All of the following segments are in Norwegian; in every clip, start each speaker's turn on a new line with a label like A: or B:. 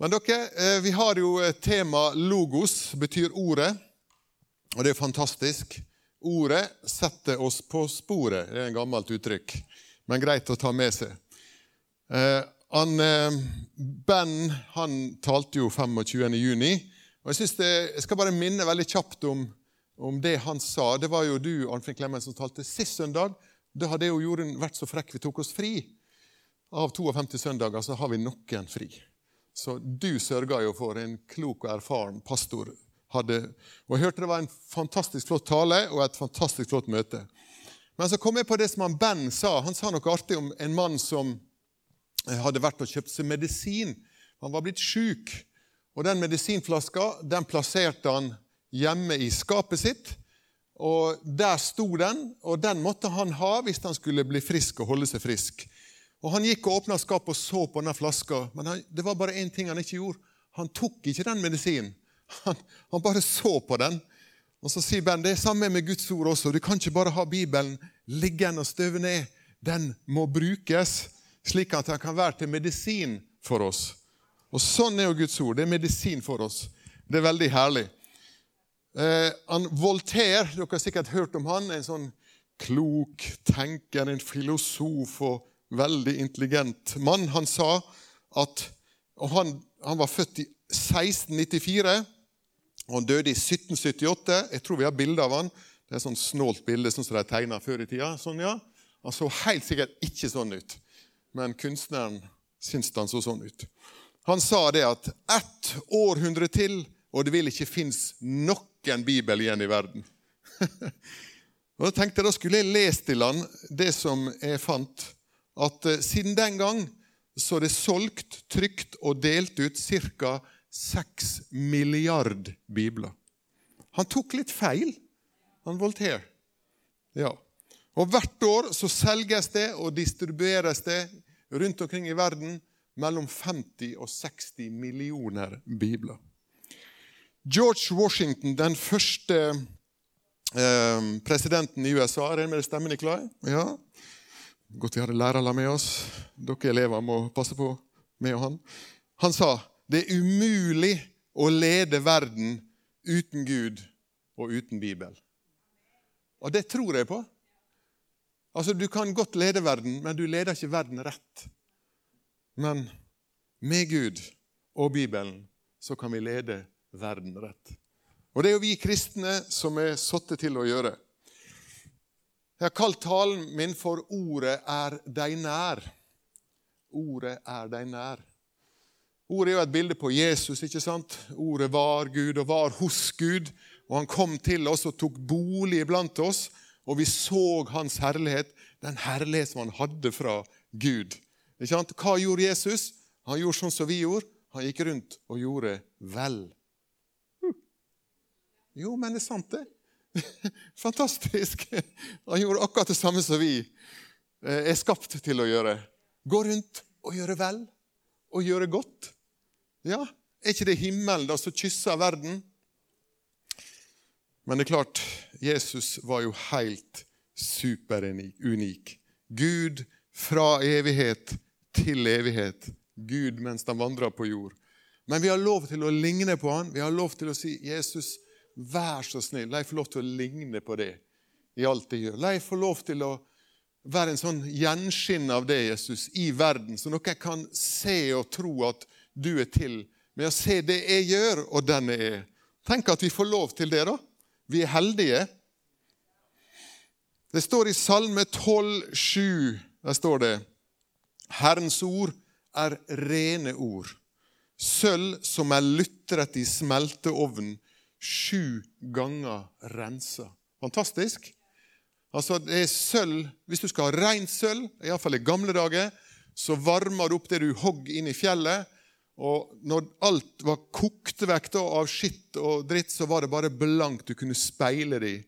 A: Men dere, eh, vi har jo tema logos, betyr ordet. Og det er fantastisk. Ordet setter oss på sporet. Det er en gammelt uttrykk, men greit å ta med seg. Eh, han, eh, ben han talte jo 25. juni. og Jeg, synes jeg skal bare minne veldig kjapt om, om det han sa. Det var jo du Arnfinn Klemmen, som talte sist søndag. Da hadde jo Jorunn vært så frekk vi tok oss fri. Av 52 søndager så har vi noen fri. Så du sørga jo for en klok og erfaren pastor. Hadde, og Jeg hørte det var en fantastisk flott tale og et fantastisk flott møte. Men så kom jeg på det som han Ben sa. Han sa noe artig om en mann som hadde vært og kjøpt seg medisin. Han var blitt sjuk. Og den medisinflaska den plasserte han hjemme i skapet sitt. Og Der sto den, og den måtte han ha hvis han skulle bli frisk og holde seg frisk. Og Han gikk og åpna skapet og så på denne flaska, men han, det var bare én ting han ikke gjorde. Han tok ikke den medisinen. Han, han, bare så på den. Og Så sier Ben det er samme med Guds ord også. Du kan ikke bare ha Bibelen liggende og støve ned. Den må brukes slik at den kan være til medisin for oss. Og Sånn er jo Guds ord. Det er medisin for oss. Det er veldig herlig. Eh, han Voltaire, dere har sikkert hørt om han, en sånn klok tenker, en filosof og veldig intelligent mann. Han sa at og han, han var født i 1694, og han døde i 1778. Jeg tror vi har bilde av han. Det er et sånn snålt bilde sånn som de tegna før i tida. Sånn, ja. Han så helt sikkert ikke sånn ut, men kunstneren syntes han så sånn ut. Han sa det at ett århundre til, og det vil ikke finnes noen bibel igjen i verden. og Da tenkte jeg da skulle jeg lese til han det som jeg fant at eh, siden den gang så er det solgt, trykt og delt ut ca. 6 milliard bibler. Han tok litt feil, han Voltaire. Ja. Og Hvert år så selges det og distribueres det rundt omkring i verden mellom 50 og 60 millioner bibler. George Washington, den første eh, presidenten i USA Er det med stemmen, Nikolai? Ja. Godt vi hadde lærere med oss. Dere elever må passe på meg og han. Han sa det er umulig å lede verden uten Gud og uten Bibel. Og det tror jeg på. Altså, Du kan godt lede verden, men du leder ikke verden rett. Men med Gud og Bibelen så kan vi lede verden rett. Og det er jo vi kristne som er satt til å gjøre. Jeg har kalt talen min for 'Ordet er deg nær'. Ordet er deg nær. Ordet er jo et bilde på Jesus. ikke sant? Ordet var Gud og var hos Gud. Og Han kom til oss og tok bolig blant oss, og vi så hans herlighet, den herlighet som han hadde fra Gud. Ikke sant? Hva gjorde Jesus? Han gjorde sånn som vi gjorde. Han gikk rundt og gjorde vel. Jo, men det er sant, det. Fantastisk! Han gjorde akkurat det samme som vi eh, er skapt til å gjøre. Gå rundt og gjøre vel og gjøre godt. Ja, er ikke det himmelen da som kysser verden? Men det er klart, Jesus var jo helt superunik. Gud fra evighet til evighet. Gud mens han vandra på jord. Men vi har lov til å ligne på han. Vi har lov til å si 'Jesus, Vær så snill, la jeg få lov til å ligne på det i alt jeg gjør. La jeg få lov til å være en sånn gjenskinn av det, Jesus, i verden, så noen kan se og tro at du er til med å se det jeg gjør, og den jeg er. Tenk at vi får lov til det, da. Vi er heldige. Det står i Salme 12, 7, der står det Herrens ord er rene ord, sølv som er lutret i smelteovnen, sju ganger rensa. Fantastisk. Altså, det er sølv. Hvis du skal ha rent sølv, iallfall i gamle dager, så varmer du opp det du hogg inn i fjellet. Og når alt var kokt vekk da, av skitt og dritt, så var det bare blankt. Du kunne speile det i.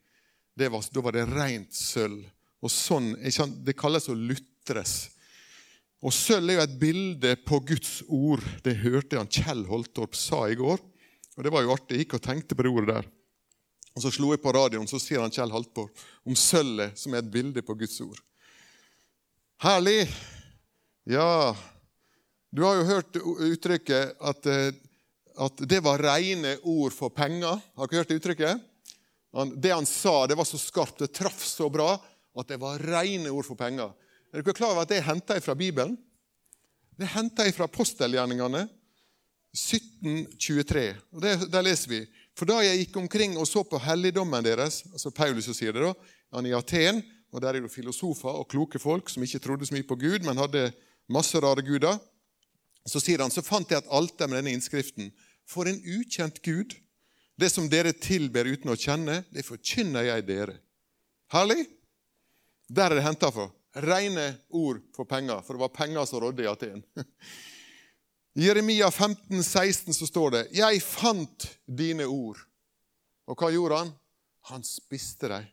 A: da var det rent sølv. Og sånn, Det kalles å lutres. Og Sølv er jo et bilde på Guds ord. Det hørte han Kjell Holtorp sa i går. Og Det var jo artig. Jeg gikk og tenkte på det ordet der. Og Så slo jeg på radioen, så sier han Kjell Haltborg om sølvet som er et bilde på Guds ord. Herlig! Ja, Du har jo hørt uttrykket at, eh, at det var rene ord for penger. Har dere hørt det uttrykket? Det han sa, det var så skarpt, det traff så bra at det var rene ord for penger. Er dere klar over at det er henta fra Bibelen? Det er henta fra apostelgjerningene 1723. Og det, Der leser vi For da jeg gikk omkring og så på helligdommen deres altså Paulus sier det da, han i Aten, og Der er det filosofer og kloke folk som ikke trodde så mye på Gud, men hadde masse rare guder. Så sier han, så fant jeg et alter med denne innskriften. For en ukjent Gud. Det som dere tilber uten å kjenne, det forkynner jeg dere. Herlig? Der er det henta fra. Rene ord for penger, for det var penger som rådde i Aten. I Jeremia 15, 16 så står det 'Jeg fant dine ord'. Og hva gjorde han? Han spiste dem.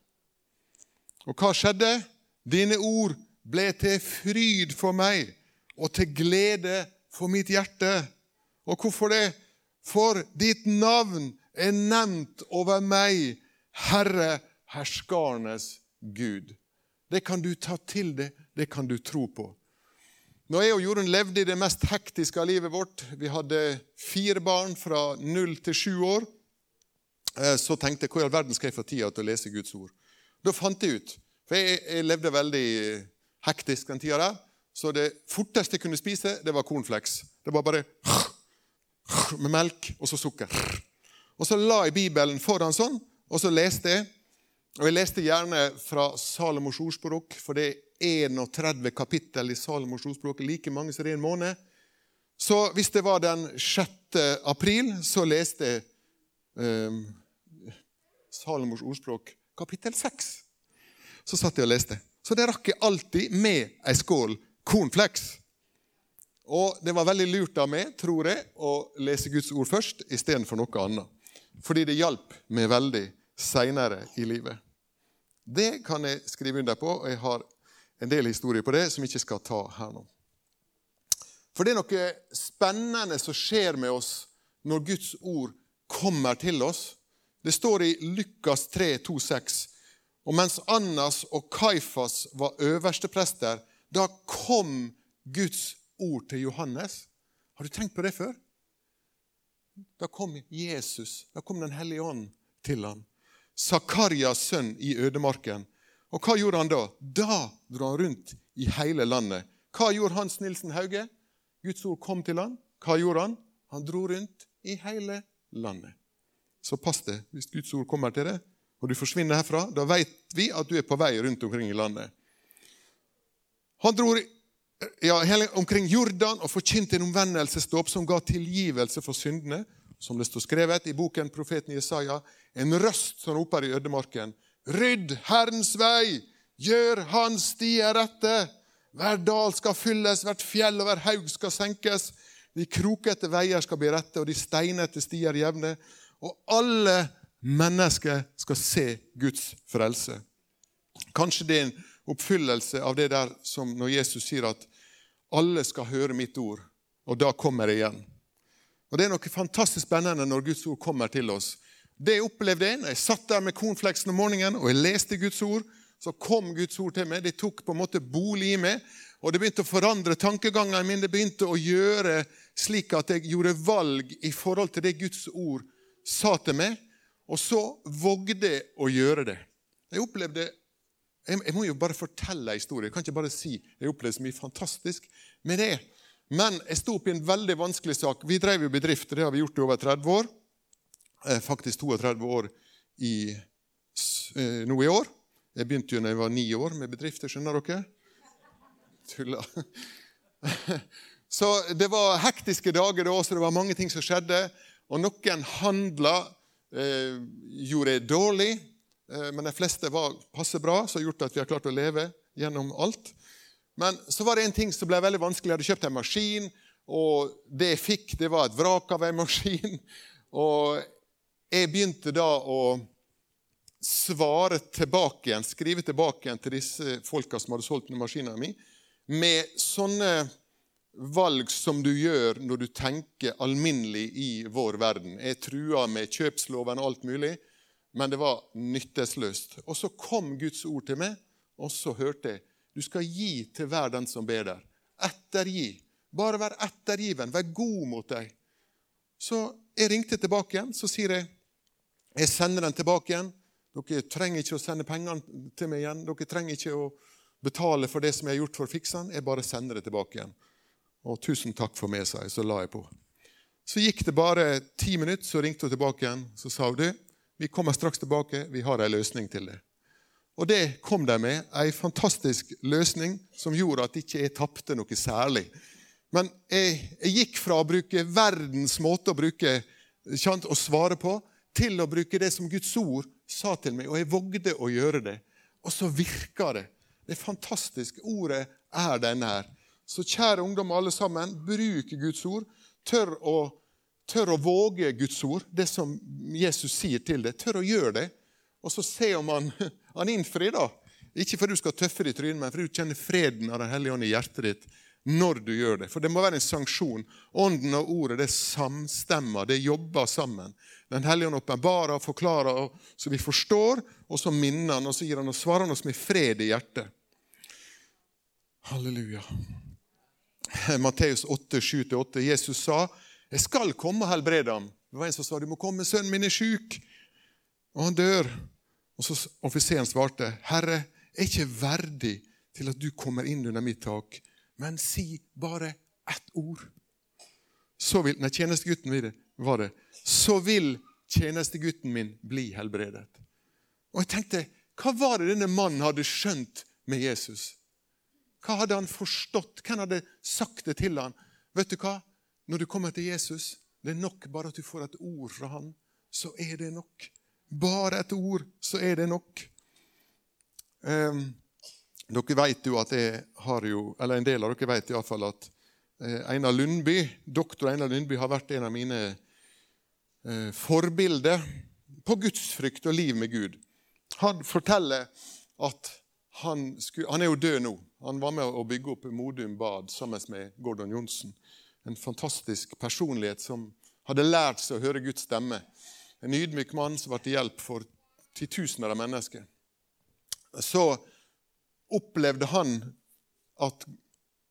A: Og hva skjedde? Dine ord ble til fryd for meg og til glede for mitt hjerte. Og hvorfor det? For ditt navn er nevnt over meg, Herre herskarnes Gud. Det kan du ta til deg, det kan du tro på. Jeg og Jorunn levde i det mest hektiske av livet vårt, vi hadde fire barn fra null til sju år, eh, så tenkte jeg hvor i all verden skal jeg få tida til å lese Guds ord? Da fant jeg ut For jeg, jeg levde veldig hektisk den tida der. Så det forteste jeg kunne spise, det var cornflakes. Det var bare med melk og så sukker. Og så la jeg Bibelen foran sånn, og så leste jeg. Og Jeg leste gjerne fra Salomos ordspråk, for det er 31 kapittel i Salomos ordspråk, like mange som det er en måned. Så hvis det var den 6. april, så leste jeg um, Salomos ordspråk kapittel 6. Så satt jeg og leste. Så det rakk jeg alltid med ei skål cornflakes. Og det var veldig lurt av meg, tror jeg, å lese Guds ord først istedenfor noe annet. Fordi det hjalp meg veldig seinere i livet. Det kan jeg skrive under på, og jeg har en del historier på det som jeg ikke skal ta her nå. For det er noe spennende som skjer med oss når Guds ord kommer til oss. Det står i Lukas 3, 2, 6. Og mens Annas og Kaifas var øversteprester, da kom Guds ord til Johannes. Har du tenkt på det før? Da kom Jesus, da kom Den hellige ånd til ham. Sakarias sønn i ødemarken. Og hva gjorde han da? Da dro han rundt i hele landet. Hva gjorde Hans Nilsen Hauge? Guds ord kom til han. Hva gjorde han? Han dro rundt i hele landet. Så pass deg hvis Guds ord kommer til deg, og du forsvinner herfra. Da vet vi at du er på vei rundt omkring i landet. Han dro ja, omkring Jordan og forkynte en omvendelsesdåp som ga tilgivelse for syndene som det står skrevet i boken profeten Jesaja, en røst som roper i ødemarken. Rydd Herrens vei, gjør Hans stier rette. Hver dal skal fylles, hvert fjell og hver haug skal senkes. De krokete veier skal bli rette, og de steinete stier jevne. Og alle mennesker skal se Guds frelse. Kanskje det er en oppfyllelse av det der som når Jesus sier at alle skal høre mitt ord, og da kommer det igjen. Og Det er noe fantastisk spennende når Guds ord kommer til oss. Det jeg opplevde jeg når jeg satt der med cornflakesen om morgenen og jeg leste Guds ord, så kom Guds ord til meg. Det tok på en måte bolig i meg. Og det begynte å forandre tankegangen min. Det begynte å gjøre slik at jeg gjorde valg i forhold til det Guds ord sa til meg. Og så vågde jeg å gjøre det. Jeg opplevde jeg, må jo bare fortelle en historie. Jeg kan ikke bare si jeg opplevde så mye fantastisk med det. Men jeg sto opp i en veldig vanskelig sak. Vi drev jo bedrift, det har vi gjort i over 30 år. Eh, faktisk 32 år i, eh, nå i år. Jeg begynte jo da jeg var ni år med bedrifter, skjønner dere? Tulla. Så det var hektiske dager da, så det var mange ting som skjedde. Og noen handla eh, gjorde jeg dårlig, eh, men de fleste var passe bra, som har gjort at vi har klart å leve gjennom alt. Men så var det en ting som ble veldig vanskelig. Jeg hadde kjøpt en maskin, og det jeg fikk, det var et vrak av en maskin. Og jeg begynte da å svare tilbake igjen, skrive tilbake igjen til disse folka som hadde solgt maskina mi, med sånne valg som du gjør når du tenker alminnelig i vår verden. Jeg trua med kjøpsloven og alt mulig, men det var nyttesløst. Og så kom Guds ord til meg, og så hørte jeg du skal gi til hver den som ber der. Ettergi. Bare vær ettergiven. Vær god mot deg. Så jeg ringte tilbake igjen. Så sier jeg jeg sender den tilbake igjen. Dere trenger ikke å sende pengene til meg igjen. Dere trenger ikke å betale for det som jeg har gjort for å fikse den. Jeg bare sender det tilbake igjen. Og tusen takk for meg, sa jeg. Så la jeg på. Så gikk det bare ti minutter, så ringte hun tilbake igjen. Så sa hun du, vi kommer straks tilbake, vi har en løsning til det. Og det kom de med, en fantastisk løsning som gjorde at ikke jeg tapte noe særlig. Men jeg, jeg, gikk fra å bruke verdens måte å bruke å svare på, til å bruke det som Guds ord sa til meg, og jeg vågde å gjøre det. Og så virka det. Det er fantastisk. Ordet er denne her. Så kjære ungdom alle sammen, bruk Guds ord. Tør å, tør å våge Guds ord, det som Jesus sier til deg. Tør å gjøre det. Og så se om han, han innfrir, da. Ikke fordi du skal tøffe deg i trynet, men fordi du kjenner freden av Den hellige ånd i hjertet ditt når du gjør det. For det må være en sanksjon. Ånden og ordet det samstemmer, det jobber sammen. Den hellige ånd åpenbarer og forklarer, så vi forstår, og så minner han, og så gir han og svarer han oss med fred i hjertet. Halleluja. Matteus 8, 7-8. Jesus sa, 'Jeg skal komme og helbrede ham'. Det var en som sa, 'Du må komme, sønnen min er sjuk', og han dør. Og så Offiseren svarte, 'Herre, jeg er ikke verdig til at du kommer inn under mitt tak, men si bare ett ord.' Så vil, nei, Tjenestegutten var det. Så vil tjenestegutten min bli helbredet. Og jeg tenkte, Hva var det denne mannen hadde skjønt med Jesus? Hva hadde han forstått? Hvem hadde sagt det til han? Vet du hva? Når du kommer til Jesus, det er nok bare at du får et ord fra han, så er det nok. Bare et ord, så er det nok. Um, dere vet jo at jeg har jo, eller En del av dere vet iallfall at eh, Einar Lundby, doktor Einar Lundby har vært en av mine eh, forbilder på gudsfrykt og liv med Gud. Han forteller at han, skulle, han er jo død nå, han var med å bygge opp Modum Bad sammen med Gordon Johnsen. En fantastisk personlighet som hadde lært seg å høre Guds stemme. En ydmyk mann som var til hjelp for titusener av mennesker. Så opplevde han at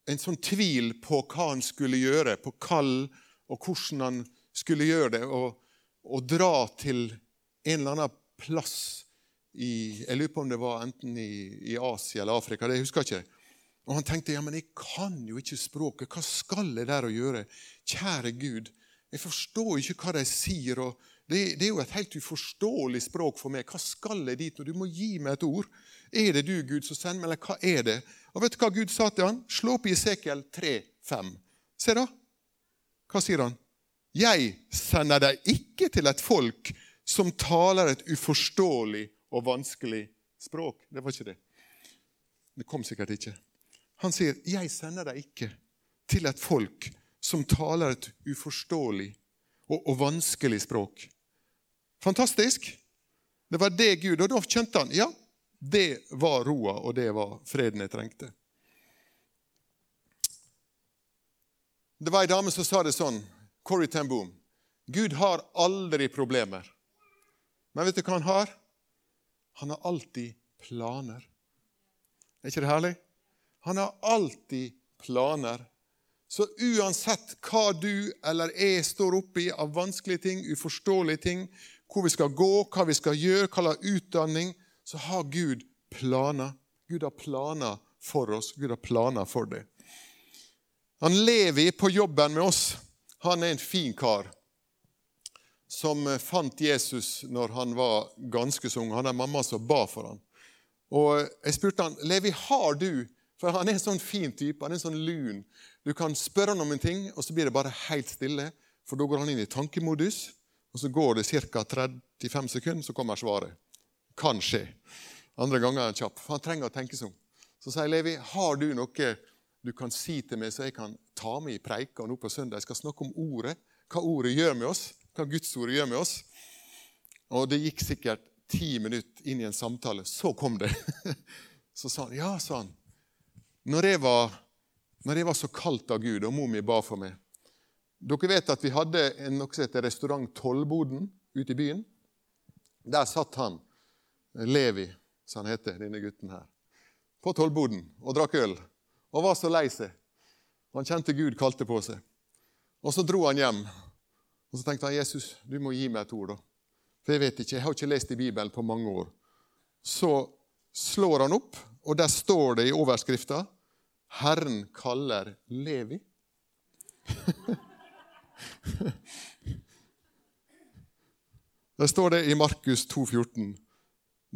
A: en sånn tvil på hva han skulle gjøre, på kall og hvordan han skulle gjøre det, og, og dra til en eller annen plass i Jeg lurer på om det var enten i, i Asia eller Afrika. det husker jeg ikke. Og han tenkte ja, men jeg kan jo ikke språket. Hva skal jeg der å gjøre? Kjære Gud, jeg forstår ikke hva de sier. og det, det, er jo et helt uforståelig språk for meg. Hva skal jeg dit? Og du må gi meg et ord. Er det du, Gud, som sender meg, eller hva er det? Og vet du hva Gud sa til han? Slå opp i Esekiel 3,5. Se da. Hva sier han? Jeg sender deg ikke til et folk som taler et uforståelig og vanskelig språk. Det var ikke det. Det kom sikkert ikke. Han sier, 'Jeg sender deg ikke til et folk som taler et uforståelig og, og vanskelig språk'. Fantastisk! Det var det Gud Og da kjente han ja, det var roa, og det var freden jeg trengte. Det var ei dame som sa det sånn, Corrie ten Boom. Gud har aldri problemer. Men vet du hva han har? Han har alltid planer. Er ikke det herlig? Han har alltid planer. Så uansett hva du eller jeg står oppi av vanskelige ting, uforståelige ting, hvor vi skal gå, hva vi skal gjøre, hva slags utdanning, så har Gud planer. Gud har planer for oss. Gud har planer for det. Han lever på jobben med oss. Han er en fin kar som fant Jesus når han var ganske så ung. Han er mamma som ba for ham. Og Jeg spurte han, Levi, har du for han er en sånn fin type. Han er en sånn lun. Du kan spørre han om en ting, og så blir det bare helt stille. For da går han inn i tankemodus, og så går det ca. 35 sekunder, så kommer svaret. Kan skje. Andre ganger er han kjapp. For han trenger å tenke sånn. Så sier Levi, har du noe du kan si til meg, så jeg kan ta med i preika nå på søndag? Jeg skal snakke om ordet. Hva ordet gjør med oss. Hva Guds ord gjør med oss. Og det gikk sikkert ti minutter inn i en samtale. Så kom det. Så sa han, ja, sa han. Når jeg, var, når jeg var så kalt av Gud, og mor mi ba for meg Dere vet at vi hadde en, noe som heter restaurant Tollboden ute i byen. Der satt han, Levi, som han heter, denne gutten her, på Tollboden og drakk øl. Og var så lei seg. Han kjente Gud kalte på seg. Og så dro han hjem. Og så tenkte han Jesus, du må gi meg et ord. da. For jeg vet ikke, jeg har ikke lest i Bibelen på mange år. Så slår han opp, og der står det i overskrifta Herren kaller Levi. Der står det i Markus 2,14.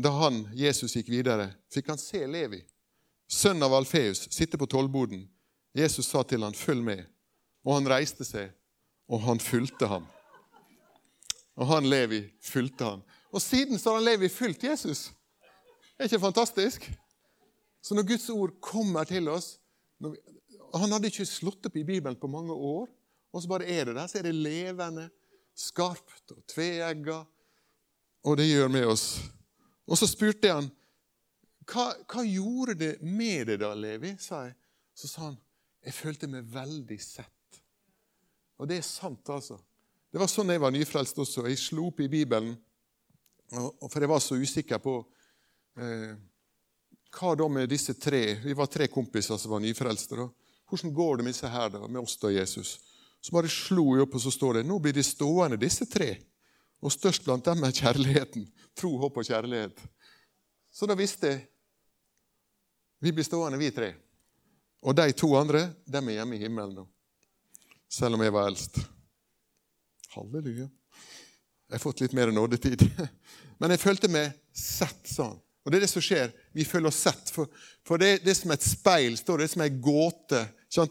A: Da han, Jesus gikk videre, fikk han se Levi, sønn av Alfeus, sitte på tollboden. Jesus sa til han, 'Følg med.' Og han reiste seg, og han fulgte ham. Og han Levi fulgte ham. Og siden så har han Levi fulgt Jesus. Er ikke fantastisk? Så når Guds ord kommer til oss vi, Han hadde ikke slått opp i Bibelen på mange år, og så bare er det der. Så er det levende, skarpt og tveegga, og det gjør med oss. Og så spurte jeg han hva, hva gjorde det med deg da, Levi? sa jeg. Så sa han jeg følte meg veldig sett. Og det er sant, altså. Det var sånn jeg var nyfrelst også. Jeg slo opp i Bibelen, for jeg var så usikker på eh, hva da med disse tre? Vi var tre kompiser som var nyfrelste. da. Hvordan går det med disse her da, med oss da, Jesus? Så bare slo jeg opp, og så står det nå blir de stående, disse tre. Og størst blant dem er kjærligheten. Tro, håp og kjærlighet. Så da visste jeg vi blir stående, vi tre. Og de to andre dem er hjemme i himmelen nå. Selv om jeg var eldst. Halleluja. Jeg har fått litt mer nådetid. Men jeg følte meg sett sånn. Og Det er det som skjer. Vi føler oss sett. For, for det, det, er som et speil, står det, det er som en gåte.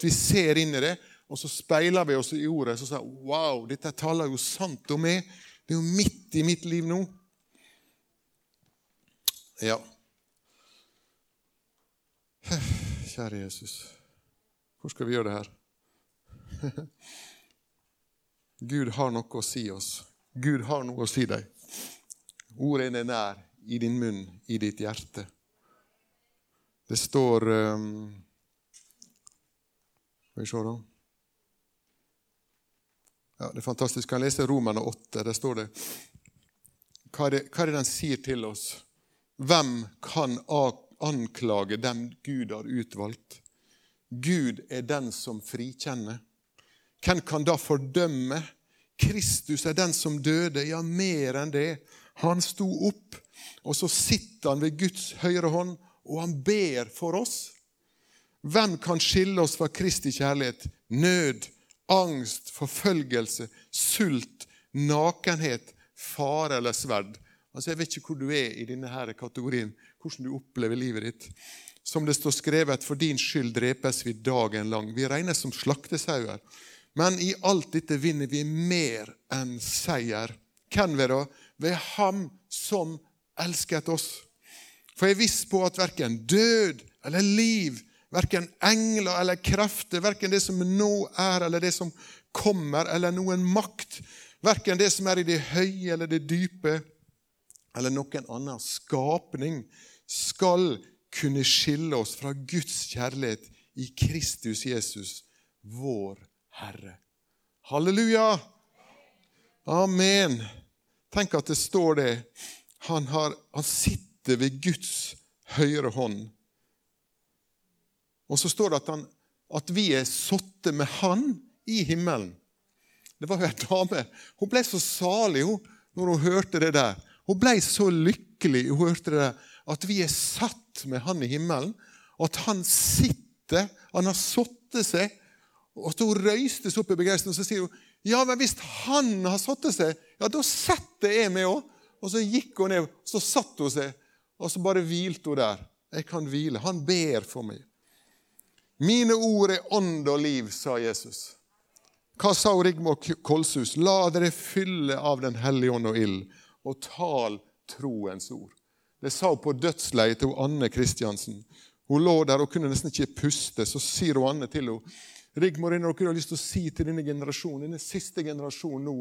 A: Vi ser inn i det, og så speiler vi oss i ordet. Så sier wow, dette taler jo sant om meg. Det er jo midt i mitt liv nå. Ja. Kjære Jesus, hvor skal vi gjøre det her? Gud har noe å si oss. Gud har noe å si deg. Ordene er nær i din munn, i ditt hjerte. Det står um, Skal vi se, da. Ja, Det er fantastisk. Kan lese Romerne 8. Der står det hva er det, hva er det den sier til oss? Hvem kan anklage dem Gud har utvalgt? Gud er den som frikjenner. Hvem kan da fordømme? Kristus er den som døde, ja, mer enn det. Han sto opp og så sitter han ved Guds høyre hånd, og han ber for oss. Hvem kan skille oss fra Kristi kjærlighet? Nød, angst, forfølgelse, sult, nakenhet, fare eller sverd. Altså, Jeg vet ikke hvor du er i denne her kategorien, hvordan du opplever livet ditt. Som det står skrevet, for din skyld drepes vi dagen lang. Vi regnes som slaktesauer. Men i alt dette vinner vi mer enn seier. Hvem ved da? Ved Ham som elsket oss. For jeg er viss på at verken død eller liv, verken engler eller krefter, verken det som nå er, eller det som kommer, eller noen makt, verken det som er i det høye eller det dype, eller noen annen skapning, skal kunne skille oss fra Guds kjærlighet i Kristus Jesus, vår Herre. Halleluja! Amen. Tenk at det står det han, har, han sitter ved Guds høyre hånd. Og så står det at, han, at vi er satte med Han i himmelen. Det var jo ei dame. Hun ble så salig hun, når hun hørte det der. Hun ble så lykkelig hun hørte det der, at vi er satt med Han i himmelen. Og at Han sitter, han har satt seg. Og så Hun seg opp i begeistring og så sier hun, ja, men hvis Han har satt seg, ja, da setter jeg meg òg. Og så gikk hun ned, så satt hun seg, og så bare hvilte hun der. Jeg kan hvile. Han ber for meg. Mine ord er ånd og liv, sa Jesus. Hva sa Rigmor Kolshus? La dere fylle av Den hellige ånd og ild, og tal troens ord. Det sa hun på dødsleiet til Anne Kristiansen. Hun lå der og kunne nesten ikke puste. Så sier hun Anne til henne Rigmor, noe du har lyst til å si til denne generasjonen, denne siste generasjonen nå,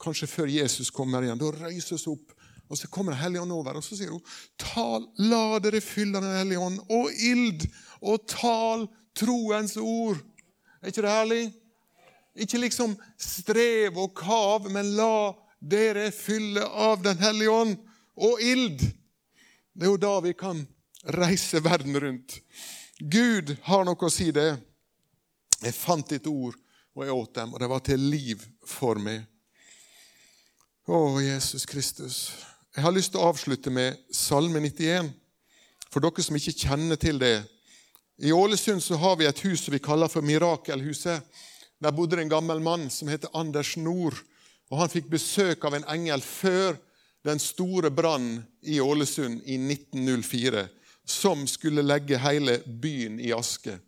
A: kanskje før Jesus kommer igjen? Da røyses hun opp og så kommer Den hellige ånd over, og så sier hun tal, La dere fylle Den hellige ånd og ild, og tal troens ord. Er ikke det herlig? Ikke liksom strev og kav, men la dere fylle av Den hellige ånd og ild. Det er jo da vi kan reise verden rundt. Gud har noe å si det. Jeg fant ditt ord, og jeg åt dem, og det var til liv for meg. Å, Jesus Kristus. Jeg har lyst til å avslutte med Salme 91, for dere som ikke kjenner til det. I Ålesund så har vi et hus som vi kaller for Mirakelhuset. Der bodde det en gammel mann som heter Anders Nord. og Han fikk besøk av en engel før den store brannen i Ålesund i 1904, som skulle legge hele byen i aske.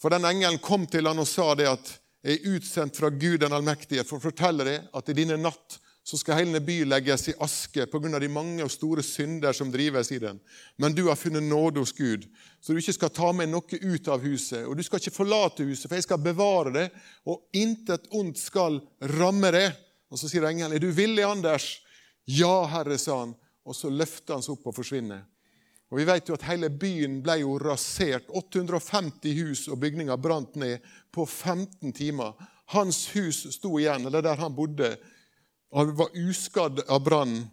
A: For den engelen kom til han og sa det at jeg er utsendt fra Gud den allmektige for å fortelle deg at i denne natt så skal hele byen legges i aske pga. de mange og store synder som drives i den. Men du har funnet nåde hos Gud, så du ikke skal ta med noe ut av huset. Og du skal ikke forlate huset, for jeg skal bevare det, og intet ondt skal ramme det. Og Så sier engelen, 'Er du villig, Anders?' 'Ja, Herre', sa han. Og så løfter han seg opp og forsvinner. Og Vi vet jo at hele byen ble jo rasert. 850 hus og bygninger brant ned på 15 timer. Hans hus sto igjen, eller der han bodde, han var uskadd av brannen.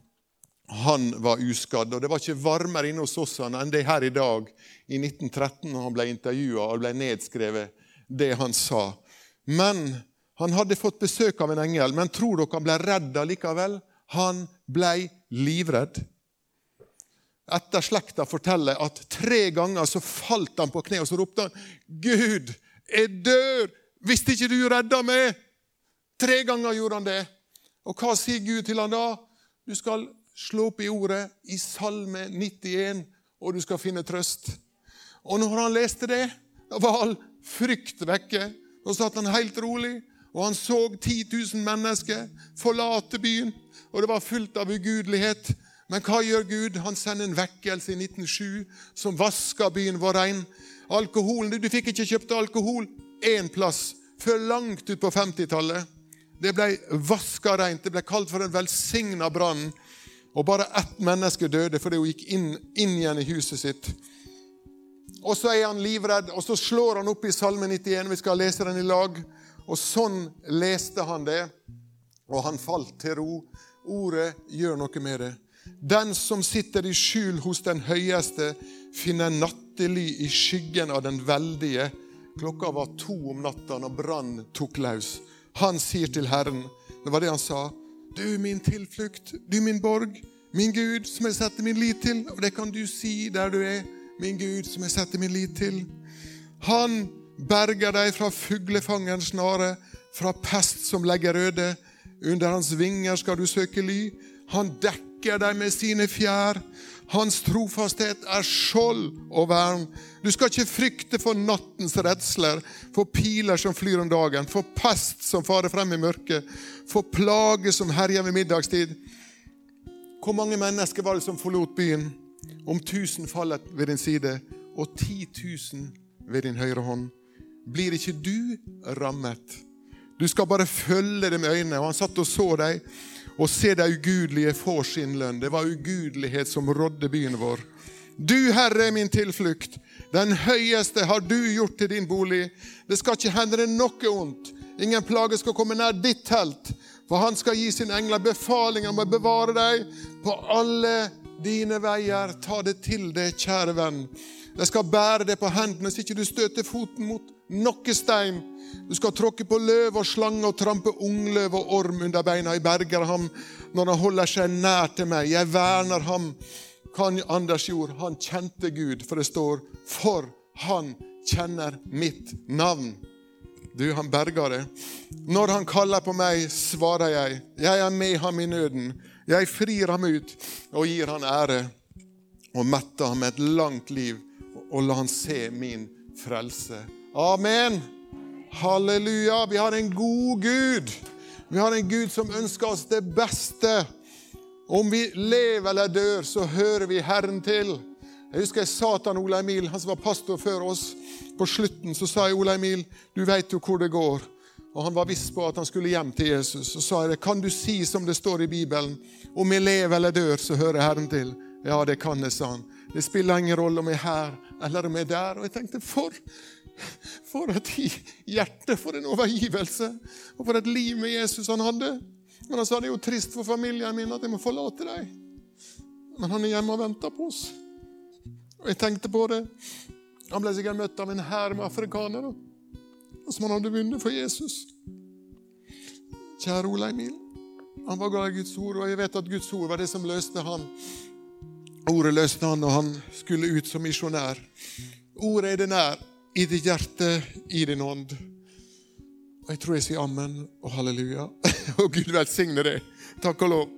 A: Han var uskadd. Og det var ikke varmere inne hos oss enn det her i dag, i 1913, når han ble intervjua og ble nedskrevet, det han sa. Men han hadde fått besøk av en engel, men tror dere han ble redd likevel? Han ble livredd. Etter slekta forteller at tre ganger så falt han på kne og så ropte han, 'Gud, jeg dør! Hvis ikke du redder meg!' Tre ganger gjorde han det. Og hva sier Gud til han da? Du skal slå opp i ordet i Salme 91, og du skal finne trøst. Og når han leste det, da var all frykt vekke. Da satt han helt rolig, og han så 10 000 mennesker forlate byen. Og det var fullt av ugudelighet. Men hva gjør Gud? Han sender en vekkelse i 1907 som vasker byen vår rein. Alkoholen, Du fikk ikke kjøpt alkohol én plass før langt ut på 50-tallet. Det ble vaska rent. Det ble kalt for en velsigna brann. Og bare ett menneske døde fordi hun gikk inn, inn, igjen i huset sitt. Og så er han livredd, og så slår han opp i Salme 91. Vi skal lese den i lag. Og sånn leste han det, og han falt til ro. Ordet gjør noe med det. Den som sitter i skjul hos den høyeste, finner nattely i skyggen av den veldige. Klokka var to om natta når brannen tok løs. Han sier til Herren Det var det han sa. Du min tilflukt, du min borg, min Gud som jeg setter min lit til. Og det kan du si der du er. Min Gud som jeg setter min lit til. Han berger deg fra fuglefangerens snare, fra pest som legger røde. Under hans vinger skal du søke ly. Han dekker deg med sine fjær. Hans trofasthet er skjold og vern. Du skal ikke frykte for nattens redsler, for piler som flyr om dagen, for pest som farer frem i mørket, for plage som herjer ved middagstid. Hvor mange mennesker var det som forlot byen? Om tusen fallet ved din side, og ti tusen ved din høyre hånd. Blir ikke du rammet? Du skal bare følge dem med øynene. Og han satt og så deg og se de ugudelige får sin lønn. Det var ugudelighet som rådde byen vår. Du, Herre, er min tilflukt. Den høyeste har du gjort til din bolig. Det skal ikke hende deg noe ondt. Ingen plage skal komme nær ditt telt. For han skal gi sin engler befaling om å bevare deg på alle dine veier. Ta det til deg, kjære venn. De skal bære deg på hendene så ikke du støter foten mot noe stein. Du skal tråkke på løv og slange og trampe ungløv og orm under beina. Jeg berger ham når han holder seg nær til meg. Jeg verner ham. Kan Anders gjorde? Han kjente Gud, for det står 'for han kjenner mitt navn'. Du, han berger det. Når han kaller på meg, svarer jeg. Jeg er med ham i nøden. Jeg frir ham ut og gir han ære. Og metter ham med et langt liv og la han se min frelse. Amen. Halleluja. Vi har en god Gud. Vi har en Gud som ønsker oss det beste. Om vi lever eller dør, så hører vi Herren til. Jeg husker jeg sa til Ola Emil, han som var pastor før oss, på slutten så sa jeg Ola Emil, du vet jo hvor det går. Og Han var viss på at han skulle hjem til Jesus. Så sa jeg det, kan du si som det står i Bibelen, om jeg lever eller dør, så hører Herren til. Ja, det kan jeg, sa han. Det spiller ingen rolle om jeg er her eller om jeg er der. Og jeg tenkte, for for et hjerte, for en overgivelse, og for et liv med Jesus han hadde. Men han sa det er jo trist for familien min at jeg må forlate deg. Men han er hjemme og venter på oss. Og jeg tenkte på det. Han ble sikkert møtt av en hær med afrikanere. som han hadde vunnet for Jesus. Kjære Ole Emil. Han var glad i Guds ord, og jeg vet at Guds ord var det som løste han. Ordet løste han når han skulle ut som misjonær. Ordet er det nær, i ditt hjerte, i din ånd. Og Jeg tror jeg sier amen og halleluja. Og Gud velsigne deg. Takk og lov.